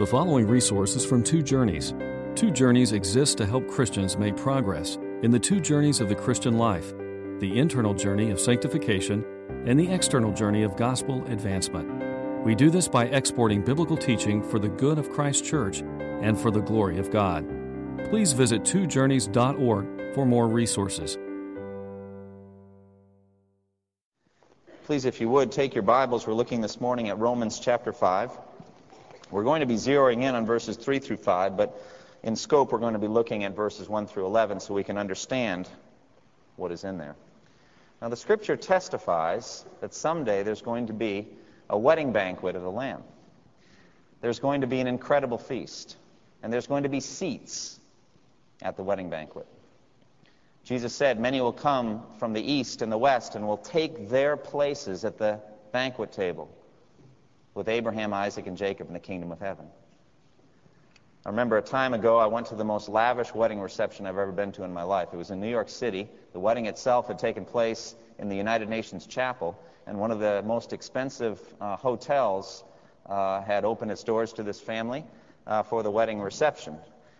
The following resources from Two Journeys. Two Journeys exists to help Christians make progress in the two journeys of the Christian life the internal journey of sanctification and the external journey of gospel advancement. We do this by exporting biblical teaching for the good of Christ's church and for the glory of God. Please visit twojourneys.org for more resources. Please, if you would, take your Bibles. We're looking this morning at Romans chapter 5. We're going to be zeroing in on verses 3 through 5, but in scope, we're going to be looking at verses 1 through 11 so we can understand what is in there. Now, the scripture testifies that someday there's going to be a wedding banquet of the Lamb. There's going to be an incredible feast, and there's going to be seats at the wedding banquet. Jesus said, Many will come from the east and the west and will take their places at the banquet table with Abraham, Isaac, and Jacob in the kingdom of heaven. I remember a time ago I went to the most lavish wedding reception I've ever been to in my life. It was in New York City. The wedding itself had taken place in the United Nations Chapel, and one of the most expensive uh, hotels uh, had opened its doors to this family uh, for the wedding reception.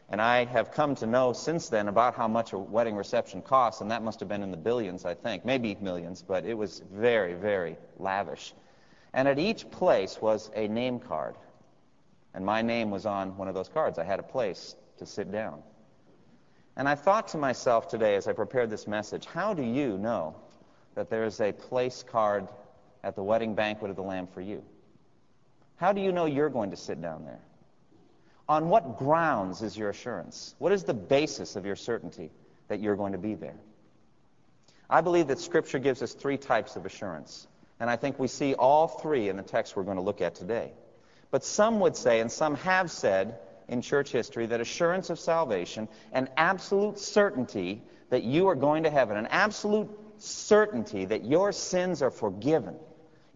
And I have come to know since then about how much a wedding reception costs, and that must have been in the billions, I think, maybe millions, but it was very, very lavish. And at each place was a name card. And my name was on one of those cards. I had a place to sit down. And I thought to myself today as I prepared this message, how do you know that there is a place card at the wedding banquet of the Lamb for you? How do you know you're going to sit down there? On what grounds is your assurance? What is the basis of your certainty that you're going to be there? I believe that Scripture gives us three types of assurance. And I think we see all three in the text we're going to look at today. But some would say, and some have said in church history, that assurance of salvation, an absolute certainty that you are going to heaven, an absolute certainty that your sins are forgiven,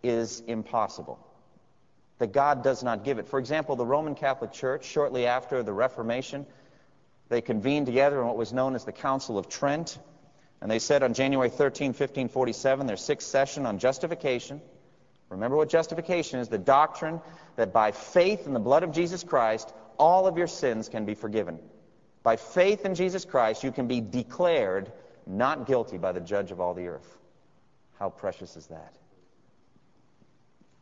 is impossible. That God does not give it. For example, the Roman Catholic Church, shortly after the Reformation, they convened together in what was known as the Council of Trent. And they said on January 13, 1547, their sixth session on justification. Remember what justification is the doctrine that by faith in the blood of Jesus Christ, all of your sins can be forgiven. By faith in Jesus Christ, you can be declared not guilty by the judge of all the earth. How precious is that?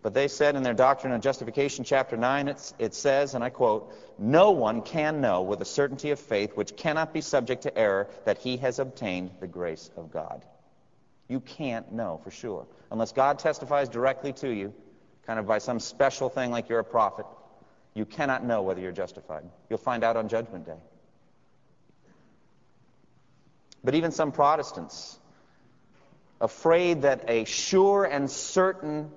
But they said in their Doctrine of Justification, chapter 9, it says, and I quote, No one can know with a certainty of faith which cannot be subject to error that he has obtained the grace of God. You can't know for sure. Unless God testifies directly to you, kind of by some special thing like you're a prophet, you cannot know whether you're justified. You'll find out on Judgment Day. But even some Protestants, afraid that a sure and certain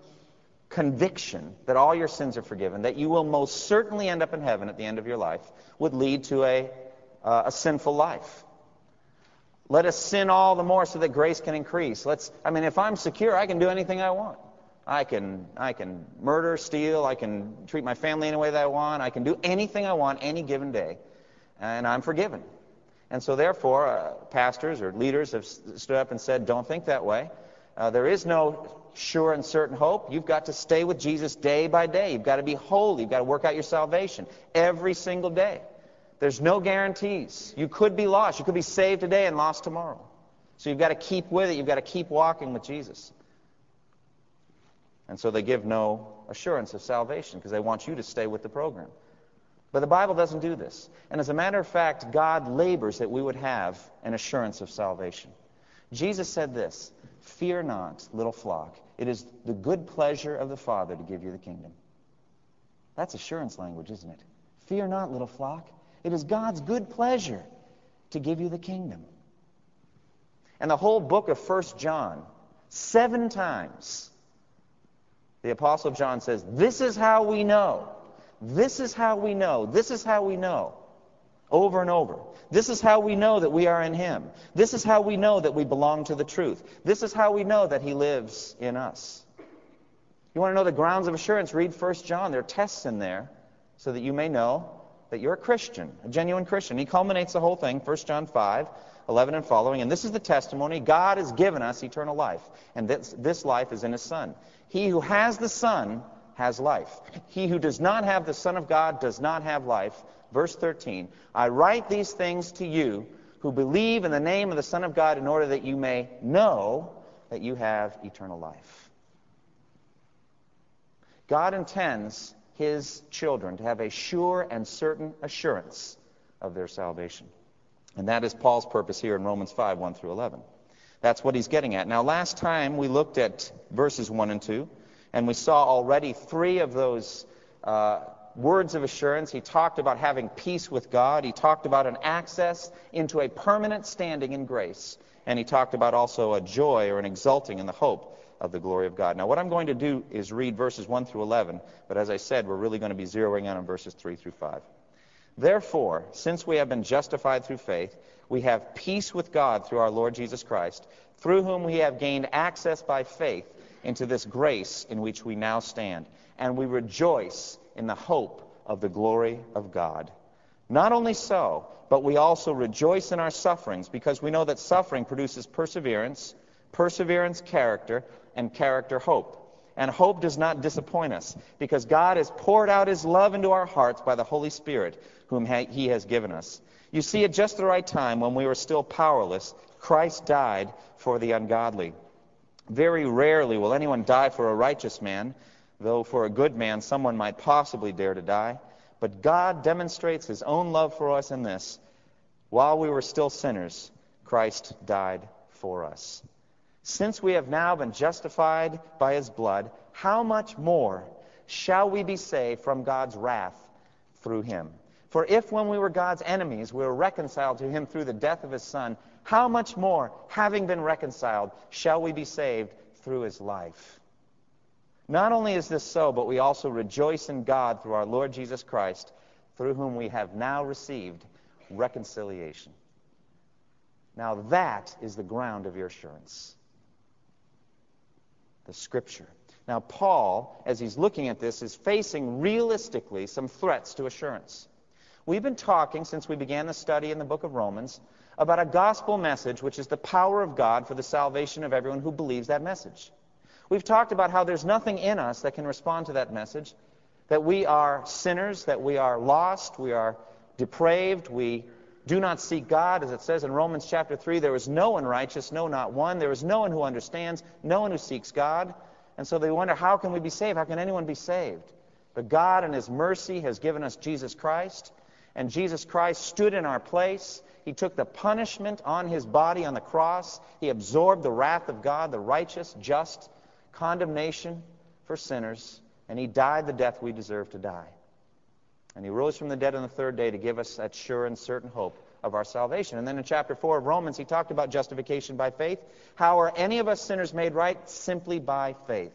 conviction that all your sins are forgiven, that you will most certainly end up in heaven at the end of your life, would lead to a, uh, a sinful life. Let us sin all the more so that grace can increase. Let's, I mean, if I'm secure, I can do anything I want. I can, I can murder, steal, I can treat my family in any way that I want, I can do anything I want any given day, and I'm forgiven. And so, therefore, uh, pastors or leaders have stood up and said, don't think that way. Uh, there is no sure and certain hope. You've got to stay with Jesus day by day. You've got to be holy. You've got to work out your salvation every single day. There's no guarantees. You could be lost. You could be saved today and lost tomorrow. So you've got to keep with it. You've got to keep walking with Jesus. And so they give no assurance of salvation because they want you to stay with the program. But the Bible doesn't do this. And as a matter of fact, God labors that we would have an assurance of salvation. Jesus said this Fear not, little flock. It is the good pleasure of the Father to give you the kingdom. That's assurance language, isn't it? Fear not, little flock. It is God's good pleasure to give you the kingdom. And the whole book of First John, seven times, the Apostle John says, This is how we know. This is how we know. This is how we know over and over. This is how we know that we are in Him. This is how we know that we belong to the truth. This is how we know that He lives in us. You want to know the grounds of assurance? Read 1 John. There are tests in there so that you may know that you're a Christian, a genuine Christian. He culminates the whole thing, 1 John 5, 11 and following. And this is the testimony God has given us eternal life. And this, this life is in His Son. He who has the Son has life. He who does not have the Son of God does not have life. Verse 13 I write these things to you who believe in the name of the Son of God in order that you may know that you have eternal life. God intends his children to have a sure and certain assurance of their salvation. And that is Paul's purpose here in Romans 5 1 through 11. That's what he's getting at. Now, last time we looked at verses 1 and 2, and we saw already three of those uh, words of assurance. He talked about having peace with God, he talked about an access into a permanent standing in grace, and he talked about also a joy or an exulting in the hope of the glory of God. Now, what I'm going to do is read verses 1 through 11, but as I said, we're really going to be zeroing in on verses 3 through 5. Therefore, since we have been justified through faith, we have peace with God through our Lord Jesus Christ, through whom we have gained access by faith into this grace in which we now stand. And we rejoice in the hope of the glory of God. Not only so, but we also rejoice in our sufferings because we know that suffering produces perseverance, perseverance, character, and character, hope. And hope does not disappoint us because God has poured out his love into our hearts by the Holy Spirit whom he has given us. You see, at just the right time, when we were still powerless, Christ died for the ungodly. Very rarely will anyone die for a righteous man, though for a good man someone might possibly dare to die. But God demonstrates his own love for us in this. While we were still sinners, Christ died for us. Since we have now been justified by his blood, how much more shall we be saved from God's wrath through him? For if when we were God's enemies, we were reconciled to him through the death of his Son, how much more, having been reconciled, shall we be saved through his life? Not only is this so, but we also rejoice in God through our Lord Jesus Christ, through whom we have now received reconciliation. Now that is the ground of your assurance. The Scripture. Now, Paul, as he's looking at this, is facing realistically some threats to assurance. We've been talking since we began the study in the book of Romans about a gospel message which is the power of God for the salvation of everyone who believes that message. We've talked about how there's nothing in us that can respond to that message, that we are sinners, that we are lost, we are depraved, we do not seek God. As it says in Romans chapter 3, there is no one righteous, no, not one. There is no one who understands, no one who seeks God. And so they wonder, how can we be saved? How can anyone be saved? But God, in His mercy, has given us Jesus Christ and Jesus Christ stood in our place. He took the punishment on his body on the cross. He absorbed the wrath of God, the righteous, just condemnation for sinners, and he died the death we deserve to die. And he rose from the dead on the third day to give us that sure and certain hope of our salvation. And then in chapter 4 of Romans, he talked about justification by faith. How are any of us sinners made right? Simply by faith.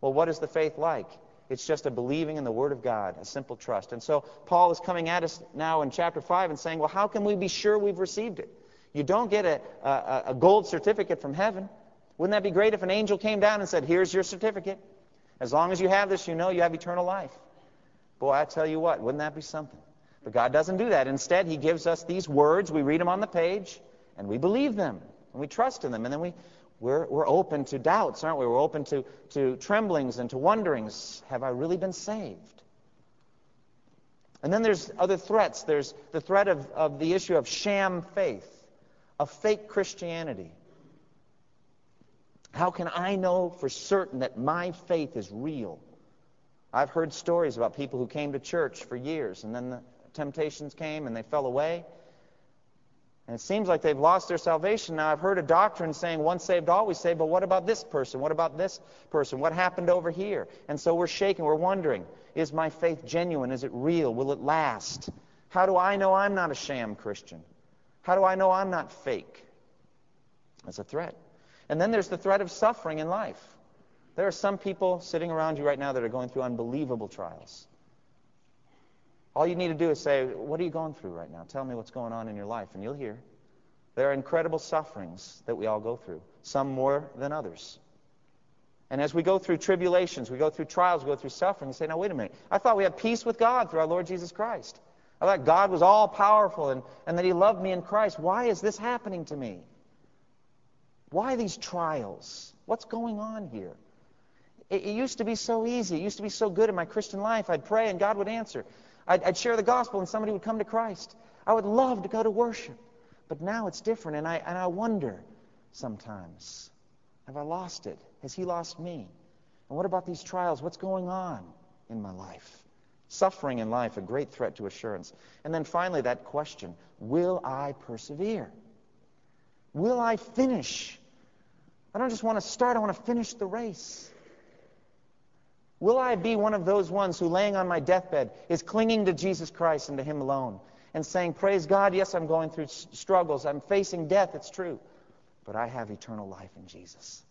Well, what is the faith like? It's just a believing in the Word of God, a simple trust. And so Paul is coming at us now in chapter 5 and saying, well, how can we be sure we've received it? You don't get a, a, a gold certificate from heaven. Wouldn't that be great if an angel came down and said, here's your certificate? As long as you have this, you know you have eternal life. Boy, I tell you what, wouldn't that be something? But God doesn't do that. Instead, He gives us these words. We read them on the page, and we believe them, and we trust in them, and then we, we're, we're open to doubts, aren't we? We're open to, to tremblings and to wonderings. Have I really been saved? And then there's other threats. There's the threat of, of the issue of sham faith, of fake Christianity. How can I know for certain that my faith is real? I've heard stories about people who came to church for years and then the temptations came and they fell away and it seems like they've lost their salvation. Now, I've heard a doctrine saying once saved, always saved, but what about this person? What about this person? What happened over here? And so we're shaking. We're wondering is my faith genuine? Is it real? Will it last? How do I know I'm not a sham Christian? How do I know I'm not fake? That's a threat. And then there's the threat of suffering in life. There are some people sitting around you right now that are going through unbelievable trials. All you need to do is say, What are you going through right now? Tell me what's going on in your life, and you'll hear. There are incredible sufferings that we all go through, some more than others. And as we go through tribulations, we go through trials, we go through suffering, you say, Now, wait a minute. I thought we had peace with God through our Lord Jesus Christ. I thought God was all powerful and, and that He loved me in Christ. Why is this happening to me? Why these trials? What's going on here? It, it, used to be so easy. It used to be so good in my Christian life. I'd pray and God would answer. I'd, I'd share the gospel and somebody would come to Christ. I would love to go to worship. But now it's different, and I, and I wonder sometimes have I lost it? Has He lost me? And what about these trials? What's going on in my life? Suffering in life, a great threat to assurance. And then finally, that question Will I persevere? Will I finish? I don't just want to start, I want to finish the race. Will I be one of those ones who, laying on my deathbed, is clinging to Jesus Christ and to Him alone and saying, Praise God, yes, I'm going through struggles, I'm facing death, it's true, but I have eternal life in Jesus.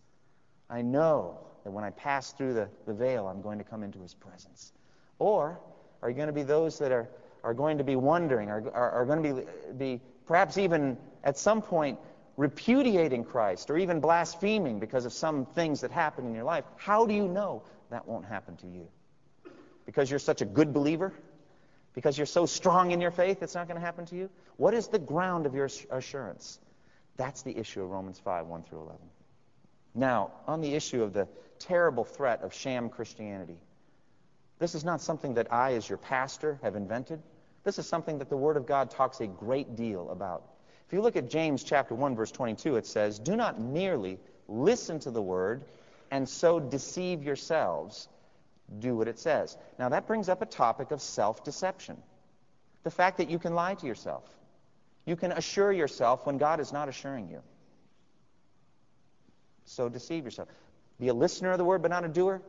I know that when I pass through the, the veil, I'm going to come into His presence. Or are you going to be those that are, are going to be wondering, are, are, are going to be, be perhaps even at some point repudiating Christ or even blaspheming because of some things that happen in your life? How do you know that won't happen to you? Because you're such a good believer? Because you're so strong in your faith, it's not going to happen to you? What is the ground of your assurance? That's the issue of Romans 5 1 through 11. Now, on the issue of the terrible threat of sham Christianity, this is not something that I, as your pastor, have invented. This is something that the Word of God talks a great deal about. If you look at James chapter 1 verse 22, it says, "Do not merely listen to the word and so deceive yourselves. Do what it says." Now that brings up a topic of self-deception. The fact that you can lie to yourself. You can assure yourself when God is not assuring you. So deceive yourself. Be a listener of the word but not a doer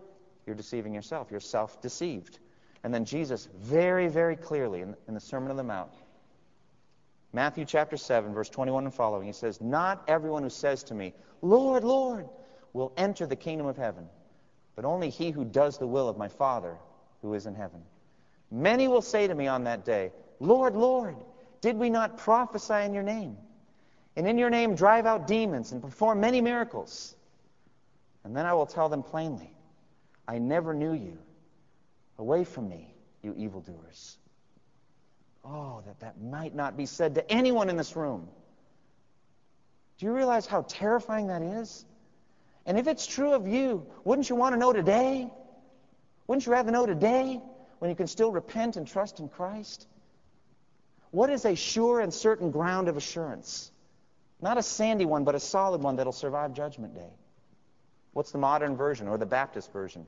you're deceiving yourself. You're self deceived. And then Jesus, very, very clearly in, in the Sermon on the Mount, Matthew chapter 7, verse 21 and following, he says, Not everyone who says to me, Lord, Lord, will enter the kingdom of heaven, but only he who does the will of my Father who is in heaven. Many will say to me on that day, Lord, Lord, did we not prophesy in your name? And in your name drive out demons and perform many miracles? And then I will tell them plainly, I never knew you. Away from me, you evildoers. Oh, that that might not be said to anyone in this room. Do you realize how terrifying that is? And if it's true of you, wouldn't you want to know today? Wouldn't you rather know today when you can still repent and trust in Christ? What is a sure and certain ground of assurance? Not a sandy one, but a solid one that'll survive Judgment Day. What's the modern version or the Baptist version?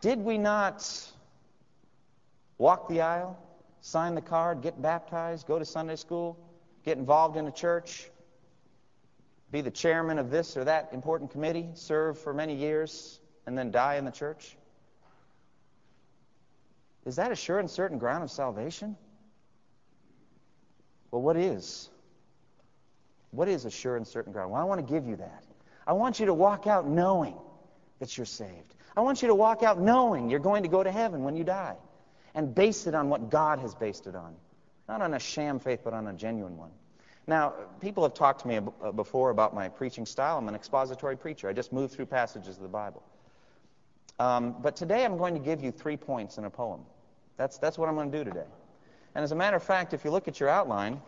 Did we not walk the aisle, sign the card, get baptized, go to Sunday school, get involved in a church, be the chairman of this or that important committee, serve for many years, and then die in the church? Is that a sure and certain ground of salvation? Well, what is? What is a sure and certain ground? Well, I want to give you that. I want you to walk out knowing that you're saved. I want you to walk out knowing you're going to go to heaven when you die and base it on what God has based it on. Not on a sham faith, but on a genuine one. Now, people have talked to me uh, before about my preaching style. I'm an expository preacher. I just move through passages of the Bible. Um, but today I'm going to give you three points in a poem. That's, that's what I'm going to do today. And as a matter of fact, if you look at your outline,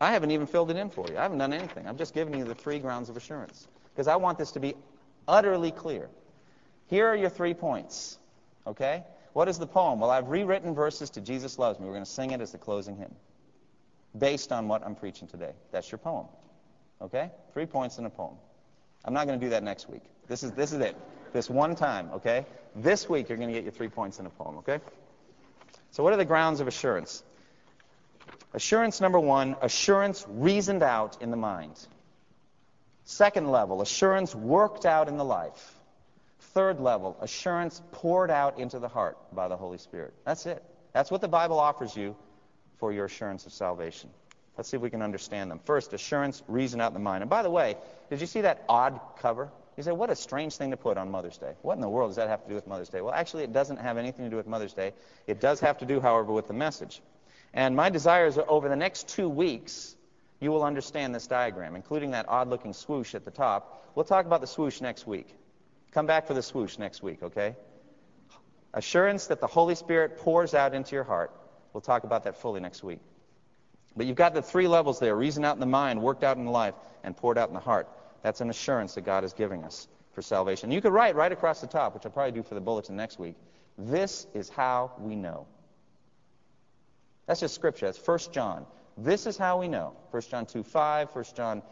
I haven't even filled it in for you. I haven't done anything. I'm just giving you the three grounds of assurance because I want this to be utterly clear. Here are your three points. Okay? What is the poem? Well, I've rewritten verses to Jesus Loves Me. We're going to sing it as the closing hymn based on what I'm preaching today. That's your poem. Okay? Three points in a poem. I'm not going to do that next week. This is, this is it. This one time, okay? This week you're going to get your three points in a poem, okay? So, what are the grounds of assurance? Assurance number one assurance reasoned out in the mind. Second level, assurance worked out in the life. Third level, assurance poured out into the heart by the Holy Spirit. That's it. That's what the Bible offers you for your assurance of salvation. Let's see if we can understand them. First, assurance, reason out the mind. And by the way, did you see that odd cover? You say, what a strange thing to put on Mother's Day. What in the world does that have to do with Mother's Day? Well, actually, it doesn't have anything to do with Mother's Day. It does have to do, however, with the message. And my desire is that over the next two weeks, you will understand this diagram, including that odd-looking swoosh at the top. We'll talk about the swoosh next week. Come back for the swoosh next week, okay? Assurance that the Holy Spirit pours out into your heart. We'll talk about that fully next week. But you've got the three levels there reason out in the mind, worked out in the life, and poured out in the heart. That's an assurance that God is giving us. for salvation. You could write right across the top, which I'll probably do for the bulletin next week. This is how we know. That's just scripture. That's 1 John. This is how we know. 1 John 2 5, 1 John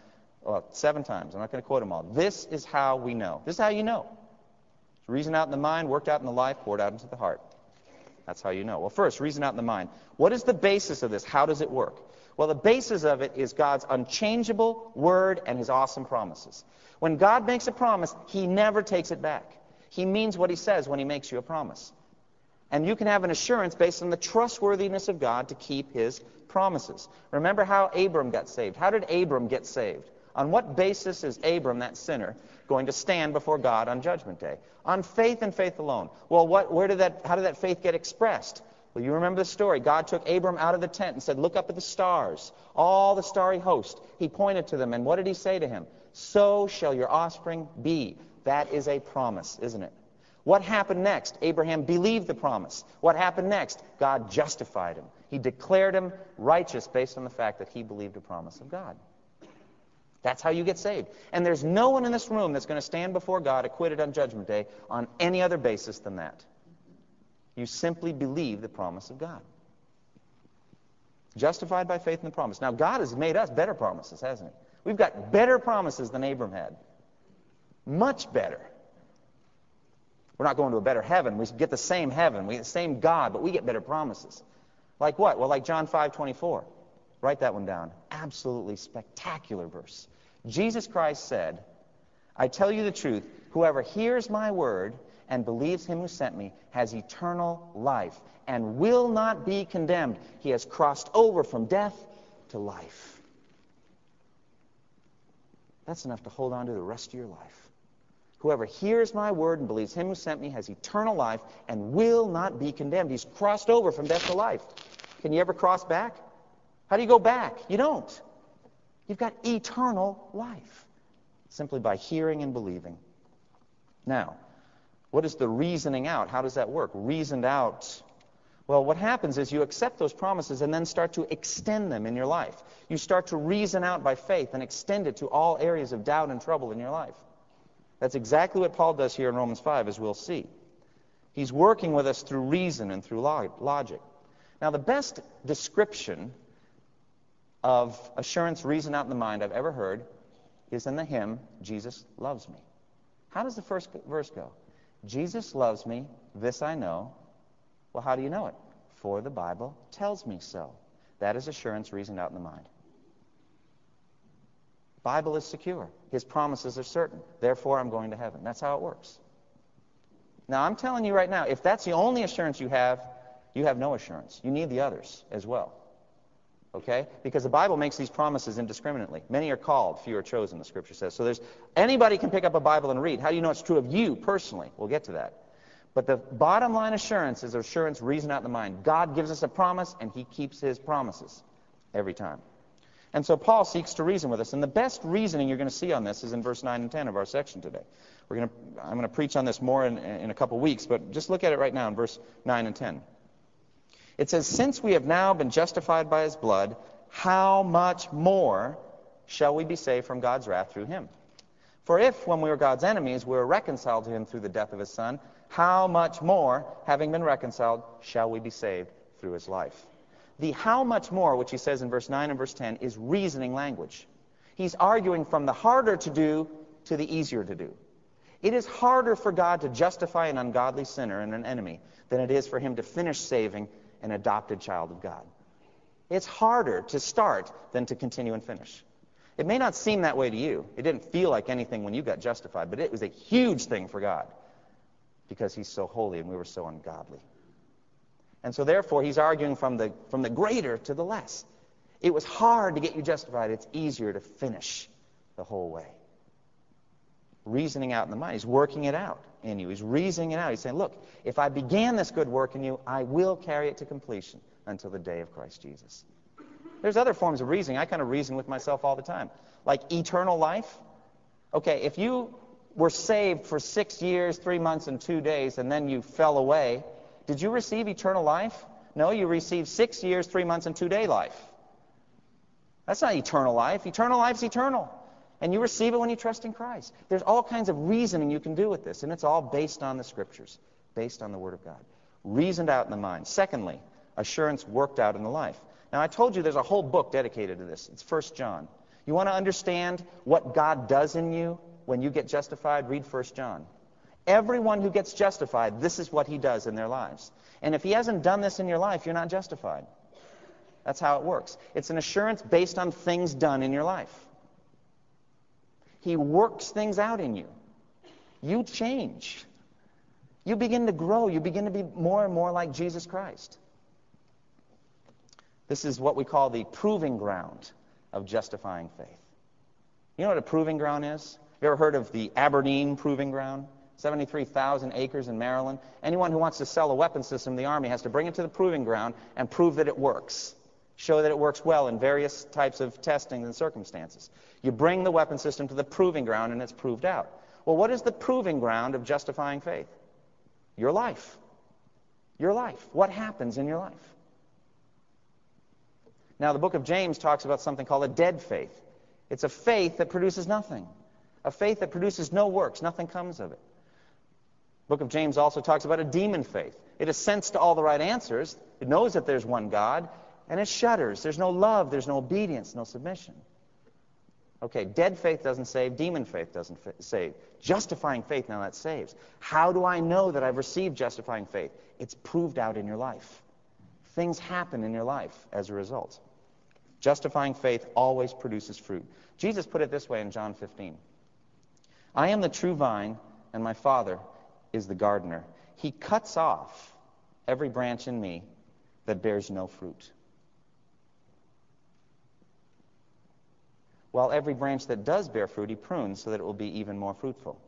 well, seven times. I'm not going to quote them all. This is how we know. This is how you know. It's reasoned out in the mind, worked out in the life, poured out into the heart. That's how you know. Well, first, reason out in the mind. What is the basis of this? How does it work? Well, the basis of it is God's unchangeable word and his awesome promises. When God makes a promise, he never takes it back. He means what he says when he makes you a promise. And you can have an assurance based on the trustworthiness of God to keep his promises. Remember how Abram got saved. How did Abram get saved? On what basis is Abram, that sinner, going to stand before God on Judgment Day? On faith and faith alone. Well, what, where did that, how did that faith get expressed? Well, you remember the story. God took Abram out of the tent and said, Look up at the stars, all the starry host. He pointed to them, and what did he say to him? So shall your offspring be. That is a promise, isn't it? What happened next? Abraham believed the promise. What happened next? God justified him. He declared him righteous based on the fact that he believed a promise of God. That's how you get saved. And there's no one in this room that's going to stand before God acquitted on Judgment Day on any other basis than that. You simply believe the promise of God. Justified by faith in the promise. Now, God has made us better promises, hasn't He? We've got better promises than Abram had. Much better. We're not going to a better heaven. We get the same heaven. We get the same God, but we get better promises. Like what? Well, like John 5 24. Write that one down. Absolutely spectacular verse. Jesus Christ said, I tell you the truth, whoever hears my word and believes him who sent me has eternal life and will not be condemned. He has crossed over from death to life. That's enough to hold on to the rest of your life. Whoever hears my word and believes him who sent me has eternal life and will not be condemned. He's crossed over from death to life. Can you ever cross back? How do you go back? You don't. You've got eternal life simply by hearing and believing. Now, what is the reasoning out? How does that work? Reasoned out. Well, what happens is you accept those promises and then start to extend them in your life. You start to reason out by faith and extend it to all areas of doubt and trouble in your life. That's exactly what Paul does here in Romans 5, as we'll see. He's working with us through reason and through logic. Now, the best description of assurance, reason out in the mind I've ever heard is in the hymn, Jesus Loves Me. How does the first verse go? Jesus loves me, this I know. Well, how do you know it? For the Bible tells me so. That is assurance reasoned out in the mind. Bible is secure. His promises are certain. Therefore, I'm going to heaven. That's how it works. Now, I'm telling you right now, if that's the only assurance you have, you have no assurance. You need the others as well. Okay? Because the Bible makes these promises indiscriminately. Many are called, few are chosen, the scripture says. So there's anybody can pick up a Bible and read. How do you know it's true of you personally? We'll get to that. But the bottom line assurance is assurance reason out the mind. God gives us a promise, and he keeps his promises every time. And so Paul seeks to reason with us. And the best reasoning you're going to see on this is in verse 9 and 10 of our section today. We're going to, I'm going to preach on this more in, in a couple weeks, but just look at it right now in verse 9 and 10. It says, Since we have now been justified by his blood, how much more shall we be saved from God's wrath through him? For if, when we were God's enemies, we were reconciled to him through the death of his Son, how much more, having been reconciled, shall we be saved through his life? The how much more, which he says in verse 9 and verse 10, is reasoning language. He's arguing from the harder to do to the easier to do. It is harder for God to justify an ungodly sinner and an enemy than it is for him to finish saving an adopted child of God. It's harder to start than to continue and finish. It may not seem that way to you. It didn't feel like anything when you got justified, but it was a huge thing for God because he's so holy and we were so ungodly. And so therefore, he's arguing from the, from the greater to the less. It was hard to get you justified. It's easier to finish the whole way. Reasoning out in the mind. He's working it out in you. He's reasoning it out. He's saying, look, if I began this good work in you, I will carry it to completion until the day of Christ Jesus. There's other forms of reasoning. I kind of reason with myself all the time. Like eternal life. Okay, if you were saved for six years, three months, and two days, and then you fell away, did you receive eternal life? No, you received six years, three months, and two day life. That's not eternal life. Eternal life's eternal. And you receive it when you trust in Christ. There's all kinds of reasoning you can do with this, and it's all based on the Scriptures, based on the Word of God. Reasoned out in the mind. Secondly, assurance worked out in the life. Now, I told you there's a whole book dedicated to this. It's 1 John. You want to understand what God does in you when you get justified? Read 1 John. Everyone who gets justified, this is what he does in their lives. And if he hasn't done this in your life, you're not justified. That's how it works. It's an assurance based on things done in your life. He works things out in you. You change. You begin to grow. You begin to be more and more like Jesus Christ. This is what we call the proving ground of justifying faith. You know what a proving ground is? Have you ever heard of the Aberdeen Proving Ground? 73,000 acres in Maryland. Anyone who wants to sell a weapon system in the Army has to bring it to the proving ground and prove that it works. Show that it works well in various types of testing and circumstances. You bring the weapon system to the proving ground and it's proved out. Well, what is the proving ground of justifying faith? Your life. Your life. What happens in your life? Now, the book of James talks about something called a dead faith. It's a faith that produces nothing, a faith that produces no works, nothing comes of it. The book of James also talks about a demon faith. It assents to all the right answers, it knows that there's one God, and it shudders. There's no love, there's no obedience, no submission. Okay, dead faith doesn't save, demon faith doesn't save. Justifying faith, now that saves. How do I know that I've received justifying faith? It's proved out in your life. Things happen in your life as a result. Justifying faith always produces fruit. Jesus put it this way in John 15 I am the true vine, and my Father is the gardener. He cuts off every branch in me that bears no fruit. While every branch that does bear fruit, he prunes so that it will be even more fruitful.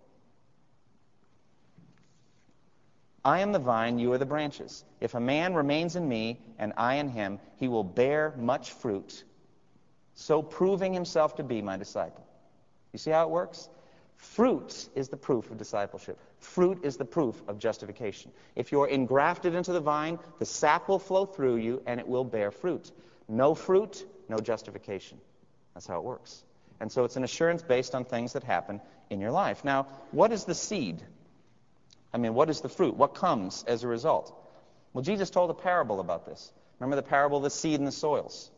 I am the vine, you are the branches. If a man remains in me and I in him, he will bear much fruit, so proving himself to be my disciple. You see how it works? Fruit is the proof of discipleship. Fruit is the proof of justification. If you're engrafted into the vine, the sap will flow through you and it will bear fruit. No fruit, no justification. That's how it works. And so it's an assurance based on things that happen in your life. Now, what is the seed? I mean, what is the fruit? What comes as a result? Well, Jesus told a parable about this. Remember the parable of the seed and the soils?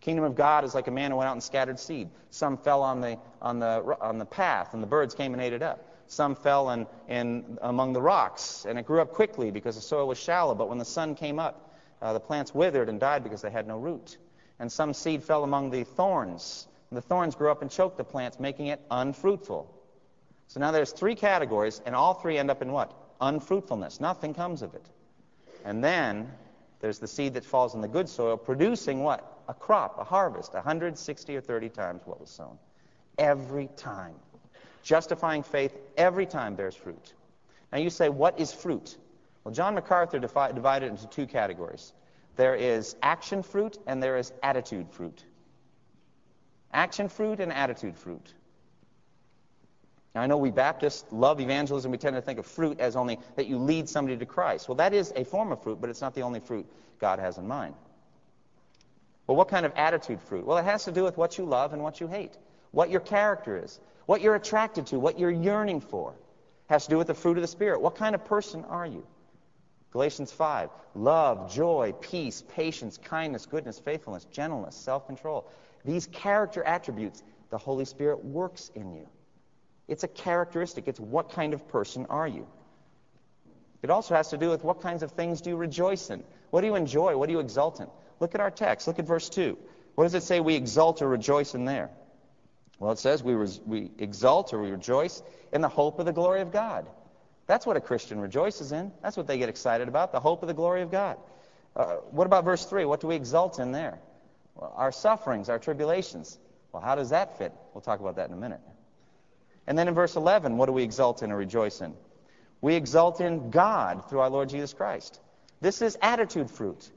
Kingdom of God is like a man who went out and scattered seed. Some fell on the, on the, on the path, and the birds came and ate it up. Some fell in, in among the rocks, and it grew up quickly because the soil was shallow. But when the sun came up, uh, the plants withered and died because they had no root. And some seed fell among the thorns, and the thorns grew up and choked the plants, making it unfruitful. So now there's three categories, and all three end up in what? Unfruitfulness. Nothing comes of it. And then there's the seed that falls in the good soil, producing what? A crop, a harvest, 160 or 30 times what was sown. Every time. Justifying faith every time bears fruit. Now you say, what is fruit? Well, John MacArthur divided it into two categories. There is action fruit and there is attitude fruit. Action fruit and attitude fruit. Now, I know we Baptists love evangelism. We tend to think of fruit as only that you lead somebody to Christ. Well, that is a form of fruit, but it's not the only fruit God has in mind. Well, what kind of attitude fruit? Well, it has to do with what you love and what you hate, what your character is, what you're attracted to, what you're yearning for. It has to do with the fruit of the Spirit. What kind of person are you? Galatians 5 love, joy, peace, patience, kindness, goodness, faithfulness, gentleness, self control. These character attributes, the Holy Spirit works in you. It's a characteristic. It's what kind of person are you? It also has to do with what kinds of things do you rejoice in? What do you enjoy? What do you exult in? Look at our text. Look at verse 2. What does it say we exult or rejoice in there? Well, it says we, re- we exult or we rejoice in the hope of the glory of God. That's what a Christian rejoices in. That's what they get excited about, the hope of the glory of God. Uh, what about verse 3? What do we exult in there? Well, our sufferings, our tribulations. Well, how does that fit? We'll talk about that in a minute. And then in verse 11, what do we exult in or rejoice in? We exult in God through our Lord Jesus Christ. This is attitude fruit.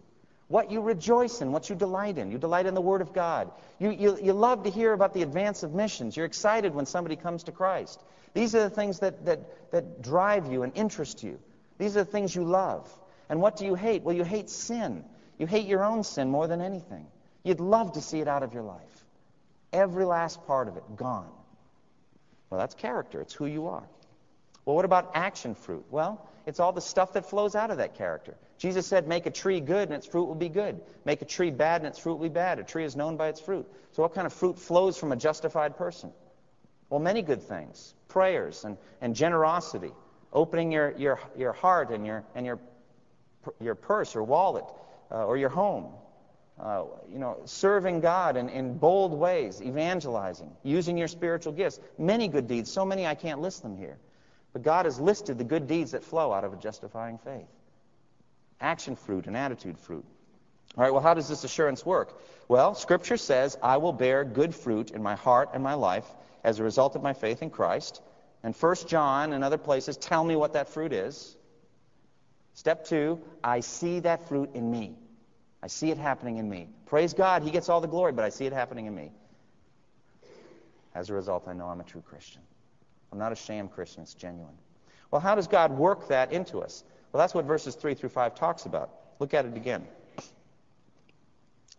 What you rejoice in, what you delight in. You delight in the Word of God. You, you, you love to hear about the advance of missions. You're excited when somebody comes to Christ. These are the things that, that, that drive you and interest you. These are the things you love. And what do you hate? Well, you hate sin. You hate your own sin more than anything. You'd love to see it out of your life. Every last part of it gone. Well, that's character. It's who you are. Well, what about action fruit? Well, it's all the stuff that flows out of that character. Jesus said, Make a tree good and its fruit will be good. Make a tree bad and its fruit will be bad. A tree is known by its fruit. So, what kind of fruit flows from a justified person? Well, many good things prayers and, and generosity, opening your, your, your heart and, your, and your, your purse or wallet uh, or your home. Uh, you know, serving God in, in bold ways, evangelizing, using your spiritual gifts. Many good deeds, so many I can't list them here. But God has listed the good deeds that flow out of a justifying faith action fruit and attitude fruit. All right, well, how does this assurance work? Well, Scripture says, I will bear good fruit in my heart and my life as a result of my faith in Christ. And 1 John and other places tell me what that fruit is. Step two, I see that fruit in me. I see it happening in me. Praise God, He gets all the glory, but I see it happening in me. As a result, I know I'm a true Christian. I'm not a sham Christian, it's genuine. Well, how does God work that into us? Well, that's what verses 3 through 5 talks about. Look at it again.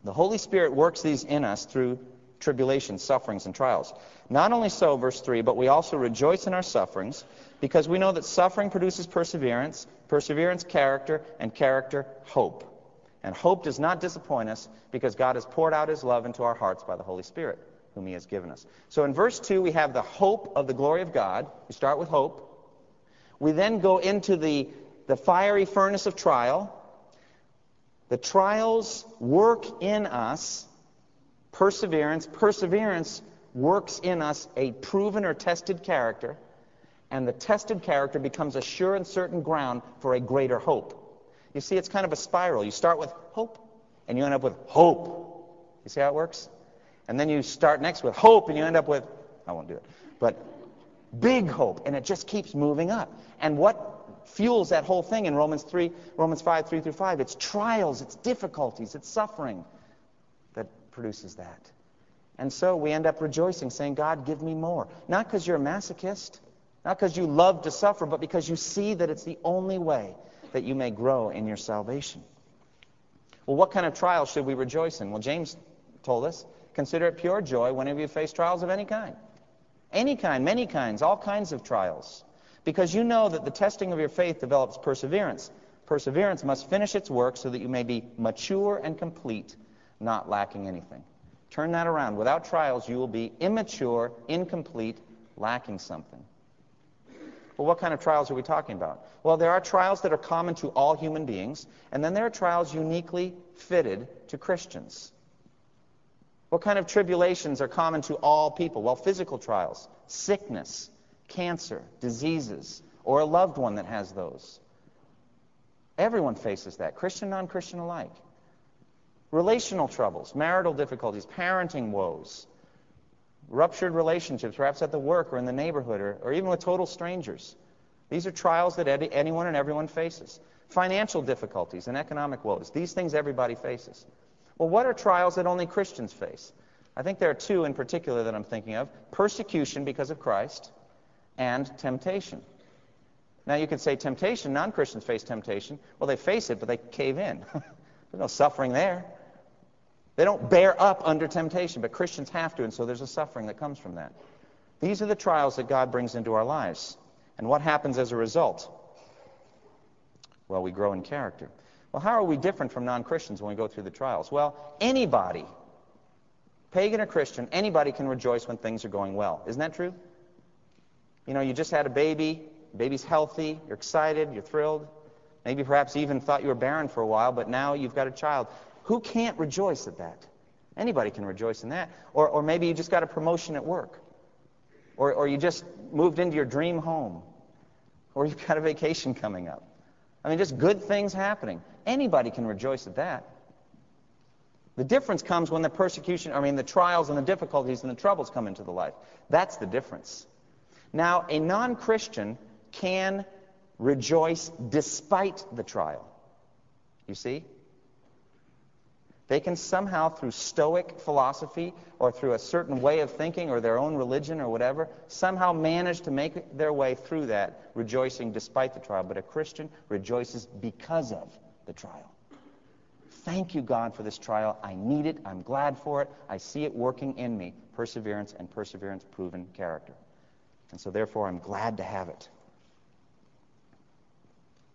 The Holy Spirit works these in us through tribulations, sufferings, and trials. Not only so, verse 3, but we also rejoice in our sufferings because we know that suffering produces perseverance, perseverance, character, and character, hope. And hope does not disappoint us because God has poured out his love into our hearts by the Holy Spirit whom he has given us. So in verse 2, we have the hope of the glory of God. We start with hope. We then go into the, the fiery furnace of trial. The trials work in us perseverance. Perseverance works in us a proven or tested character. And the tested character becomes a sure and certain ground for a greater hope. You see, it's kind of a spiral. You start with hope, and you end up with hope. You see how it works? And then you start next with hope, and you end up with, I won't do it, but big hope, and it just keeps moving up. And what fuels that whole thing in Romans 3, Romans 5, 3 through 5? It's trials, it's difficulties, it's suffering that produces that. And so we end up rejoicing, saying, God, give me more. Not because you're a masochist, not because you love to suffer, but because you see that it's the only way that you may grow in your salvation. Well, what kind of trials should we rejoice in? Well, James told us Consider it pure joy whenever you face trials of any kind. Any kind, many kinds, all kinds of trials. Because you know that the testing of your faith develops perseverance. Perseverance must finish its work so that you may be mature and complete, not lacking anything. Turn that around. Without trials, you will be immature, incomplete, lacking something. Well, what kind of trials are we talking about? Well, there are trials that are common to all human beings, and then there are trials uniquely fitted to Christians. What kind of tribulations are common to all people? Well, physical trials, sickness, cancer, diseases, or a loved one that has those. Everyone faces that, Christian, non Christian alike. Relational troubles, marital difficulties, parenting woes, ruptured relationships, perhaps at the work or in the neighborhood or, or even with total strangers. These are trials that anyone and everyone faces. Financial difficulties and economic woes. These things everybody faces. Well, what are trials that only Christians face? I think there are two in particular that I'm thinking of persecution because of Christ and temptation. Now, you could say temptation, non Christians face temptation. Well, they face it, but they cave in. there's no suffering there. They don't bear up under temptation, but Christians have to, and so there's a suffering that comes from that. These are the trials that God brings into our lives. And what happens as a result? Well, we grow in character. Well, how are we different from non Christians when we go through the trials? Well, anybody, pagan or Christian, anybody can rejoice when things are going well. Isn't that true? You know, you just had a baby, baby's healthy, you're excited, you're thrilled. Maybe perhaps even thought you were barren for a while, but now you've got a child. Who can't rejoice at that? Anybody can rejoice in that. Or, or maybe you just got a promotion at work. Or, or you just moved into your dream home. Or you've got a vacation coming up. I mean, just good things happening. Anybody can rejoice at that. The difference comes when the persecution, I mean, the trials and the difficulties and the troubles come into the life. That's the difference. Now, a non Christian can rejoice despite the trial. You see? They can somehow, through Stoic philosophy or through a certain way of thinking or their own religion or whatever, somehow manage to make their way through that, rejoicing despite the trial. But a Christian rejoices because of the trial. Thank you, God, for this trial. I need it. I'm glad for it. I see it working in me. Perseverance and perseverance proven character. And so, therefore, I'm glad to have it.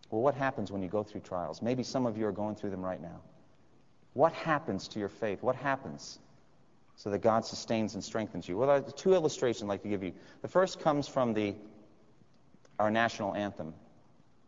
Well, what happens when you go through trials? Maybe some of you are going through them right now. What happens to your faith? What happens so that God sustains and strengthens you? Well, two illustrations I'd like to give you. The first comes from the, our national anthem,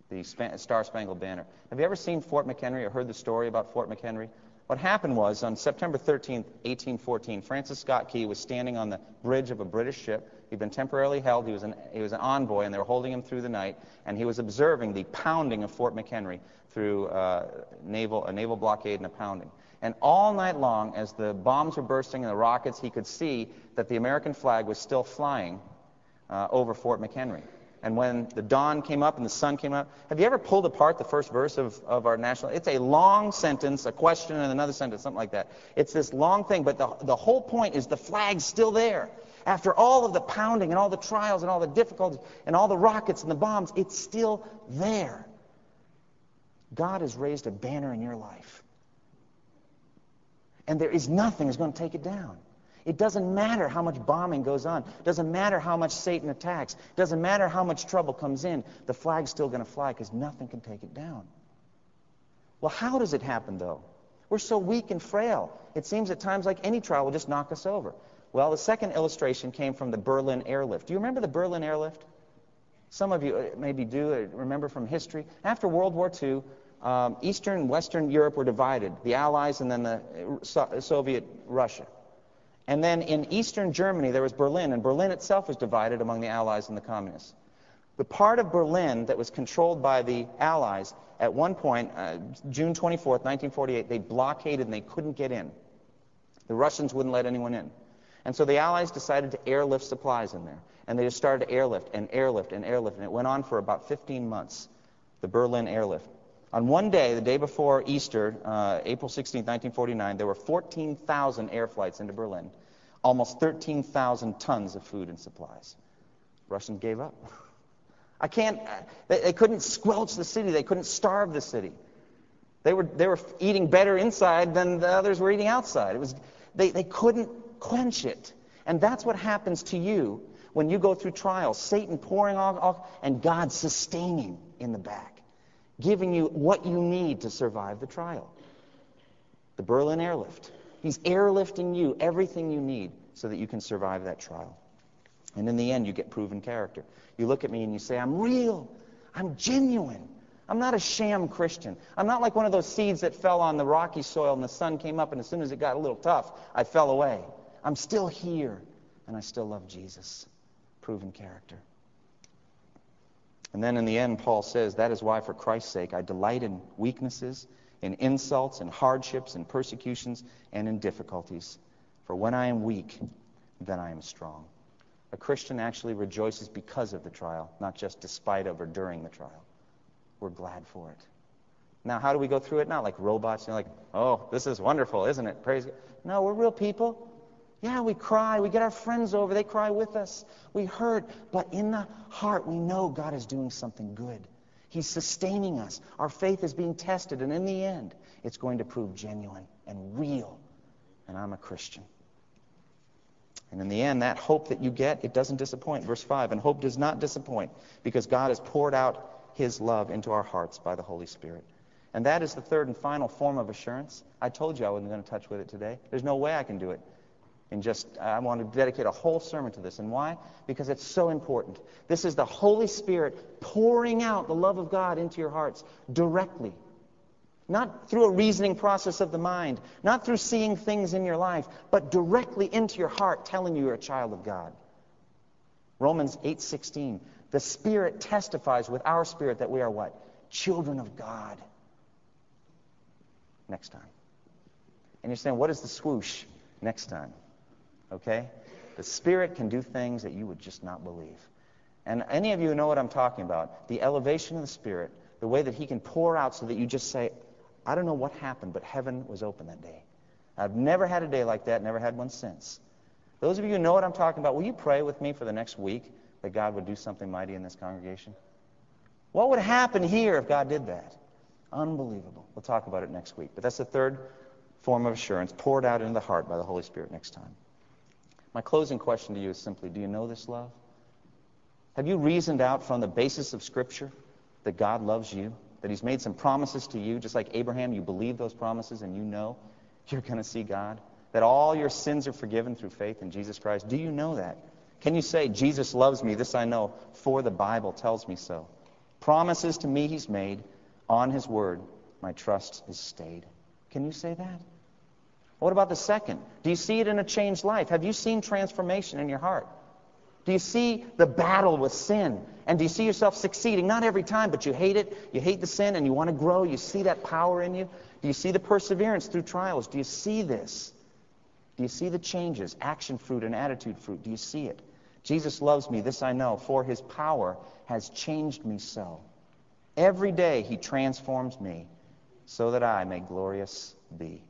the Star Spangled Banner. Have you ever seen Fort McHenry or heard the story about Fort McHenry? What happened was on September 13, 1814, Francis Scott Key was standing on the bridge of a British ship. He'd been temporarily held. He was, an, he was an envoy, and they were holding him through the night. And he was observing the pounding of Fort McHenry through uh, naval, a naval blockade and a pounding. And all night long, as the bombs were bursting and the rockets, he could see that the American flag was still flying uh, over Fort McHenry. And when the dawn came up and the sun came up, have you ever pulled apart the first verse of, of our national? It's a long sentence, a question and another sentence, something like that. It's this long thing, but the, the whole point is the flag's still there. After all of the pounding and all the trials and all the difficulties and all the rockets and the bombs, it's still there. God has raised a banner in your life. And there is nothing that's going to take it down. It doesn't matter how much bombing goes on. It doesn't matter how much Satan attacks. It doesn't matter how much trouble comes in. The flag's still going to fly because nothing can take it down. Well, how does it happen, though? We're so weak and frail. It seems at times like any trial will just knock us over. Well, the second illustration came from the Berlin airlift. Do you remember the Berlin airlift? Some of you uh, maybe do uh, remember from history. After World War II, um, Eastern and Western Europe were divided, the Allies and then the uh, Soviet Russia. And then in eastern Germany, there was Berlin, and Berlin itself was divided among the Allies and the Communists. The part of Berlin that was controlled by the Allies, at one point, uh, June 24, 1948, they blockaded and they couldn't get in. The Russians wouldn't let anyone in. And so the Allies decided to airlift supplies in there. And they just started to airlift and airlift and airlift. And it went on for about 15 months, the Berlin airlift. On one day, the day before Easter, uh, April 16, 1949, there were 14,000 air flights into Berlin, almost 13,000 tons of food and supplies. Russians gave up. I can't, they, they couldn't squelch the city, they couldn't starve the city. They were, they were eating better inside than the others were eating outside. It was, they, they couldn't quench it. And that's what happens to you when you go through trials. Satan pouring off, and God sustaining in the back giving you what you need to survive the trial. The Berlin airlift. He's airlifting you everything you need so that you can survive that trial. And in the end, you get proven character. You look at me and you say, I'm real. I'm genuine. I'm not a sham Christian. I'm not like one of those seeds that fell on the rocky soil and the sun came up, and as soon as it got a little tough, I fell away. I'm still here, and I still love Jesus. Proven character. And then in the end, Paul says, That is why, for Christ's sake, I delight in weaknesses, in insults, in hardships, in persecutions, and in difficulties. For when I am weak, then I am strong. A Christian actually rejoices because of the trial, not just despite of or during the trial. We're glad for it. Now, how do we go through it? Not like robots, you know, like, oh, this is wonderful, isn't it? Praise God. No, we're real people. Yeah, we cry. We get our friends over. They cry with us. We hurt. But in the heart, we know God is doing something good. He's sustaining us. Our faith is being tested. And in the end, it's going to prove genuine and real. And I'm a Christian. And in the end, that hope that you get, it doesn't disappoint. Verse 5 And hope does not disappoint because God has poured out his love into our hearts by the Holy Spirit. And that is the third and final form of assurance. I told you I wasn't going to touch with it today. There's no way I can do it in just, I want to dedicate a whole sermon to this. And why? Because it's so important. This is the Holy Spirit pouring out the love of God into your hearts directly. Not through a reasoning process of the mind, not through seeing things in your life, but directly into your heart telling you you're a child of God. Romans 8:16. The Spirit testifies with our spirit that we are what? Children of God. Next time. And you're saying, what is the swoosh? Next time. Okay? The Spirit can do things that you would just not believe. And any of you know what I'm talking about. The elevation of the Spirit, the way that He can pour out so that you just say, I don't know what happened, but heaven was open that day. I've never had a day like that, never had one since. Those of you who know what I'm talking about, will you pray with me for the next week that God would do something mighty in this congregation? What would happen here if God did that? Unbelievable. We'll talk about it next week. But that's the third form of assurance poured out into the heart by the Holy Spirit next time. My closing question to you is simply do you know this love? Have you reasoned out from the basis of Scripture that God loves you? That He's made some promises to you, just like Abraham, you believe those promises and you know you're going to see God? That all your sins are forgiven through faith in Jesus Christ? Do you know that? Can you say, Jesus loves me, this I know, for the Bible tells me so? Promises to me He's made, on His word, my trust is stayed. Can you say that? What about the second? Do you see it in a changed life? Have you seen transformation in your heart? Do you see the battle with sin? And do you see yourself succeeding? Not every time, but you hate it. You hate the sin and you want to grow. You see that power in you. Do you see the perseverance through trials? Do you see this? Do you see the changes, action fruit and attitude fruit? Do you see it? Jesus loves me, this I know, for his power has changed me so. Every day he transforms me so that I may glorious be.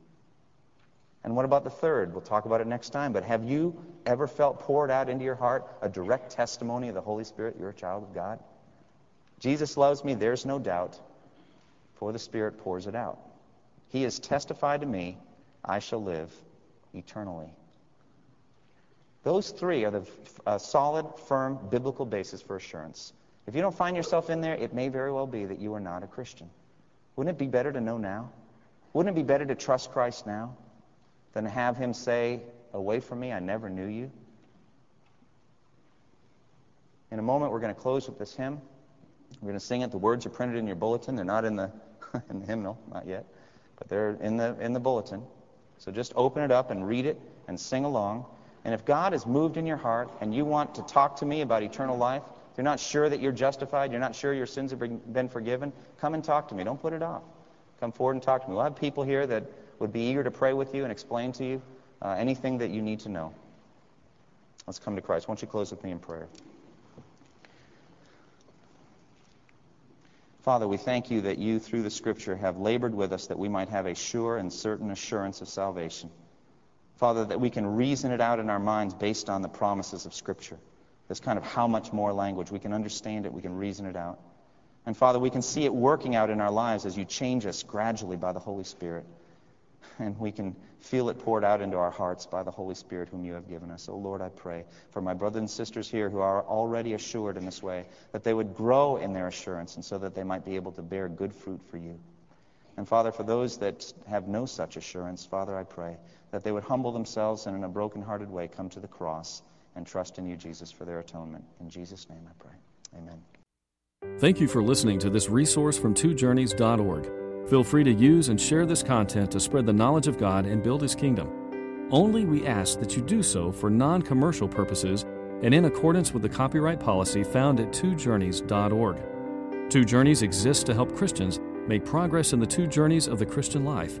And what about the third? We'll talk about it next time. But have you ever felt poured out into your heart a direct testimony of the Holy Spirit? You're a child of God. Jesus loves me, there's no doubt, for the Spirit pours it out. He has testified to me, I shall live eternally. Those three are the uh, solid, firm, biblical basis for assurance. If you don't find yourself in there, it may very well be that you are not a Christian. Wouldn't it be better to know now? Wouldn't it be better to trust Christ now? than have him say, Away from me, I never knew you. In a moment, we're going to close with this hymn. We're going to sing it. The words are printed in your bulletin. They're not in the, in the hymnal, not yet, but they're in the, in the bulletin. So just open it up and read it and sing along. And if God has moved in your heart and you want to talk to me about eternal life, if you're not sure that you're justified, you're not sure your sins have been forgiven, come and talk to me. Don't put it off. Come forward and talk to me. We'll have people here that would be eager to pray with you and explain to you uh, anything that you need to know. Let's come to Christ. Why don't you close with me in prayer? Father, we thank you that you, through the Scripture, have labored with us that we might have a sure and certain assurance of salvation. Father, that we can reason it out in our minds based on the promises of Scripture. This kind of how much more language. We can understand it, we can reason it out. And Father, we can see it working out in our lives as you change us gradually by the Holy Spirit and we can feel it poured out into our hearts by the Holy Spirit whom you have given us. Oh Lord, I pray for my brothers and sisters here who are already assured in this way, that they would grow in their assurance and so that they might be able to bear good fruit for you. And Father, for those that have no such assurance, Father, I pray that they would humble themselves and in a broken-hearted way come to the cross and trust in you, Jesus, for their atonement. In Jesus' name I pray. Amen. Thank you for listening to this resource from twojourneys.org. Feel free to use and share this content to spread the knowledge of God and build His kingdom. Only we ask that you do so for non commercial purposes and in accordance with the copyright policy found at twojourneys.org. Two Journeys exists to help Christians make progress in the two journeys of the Christian life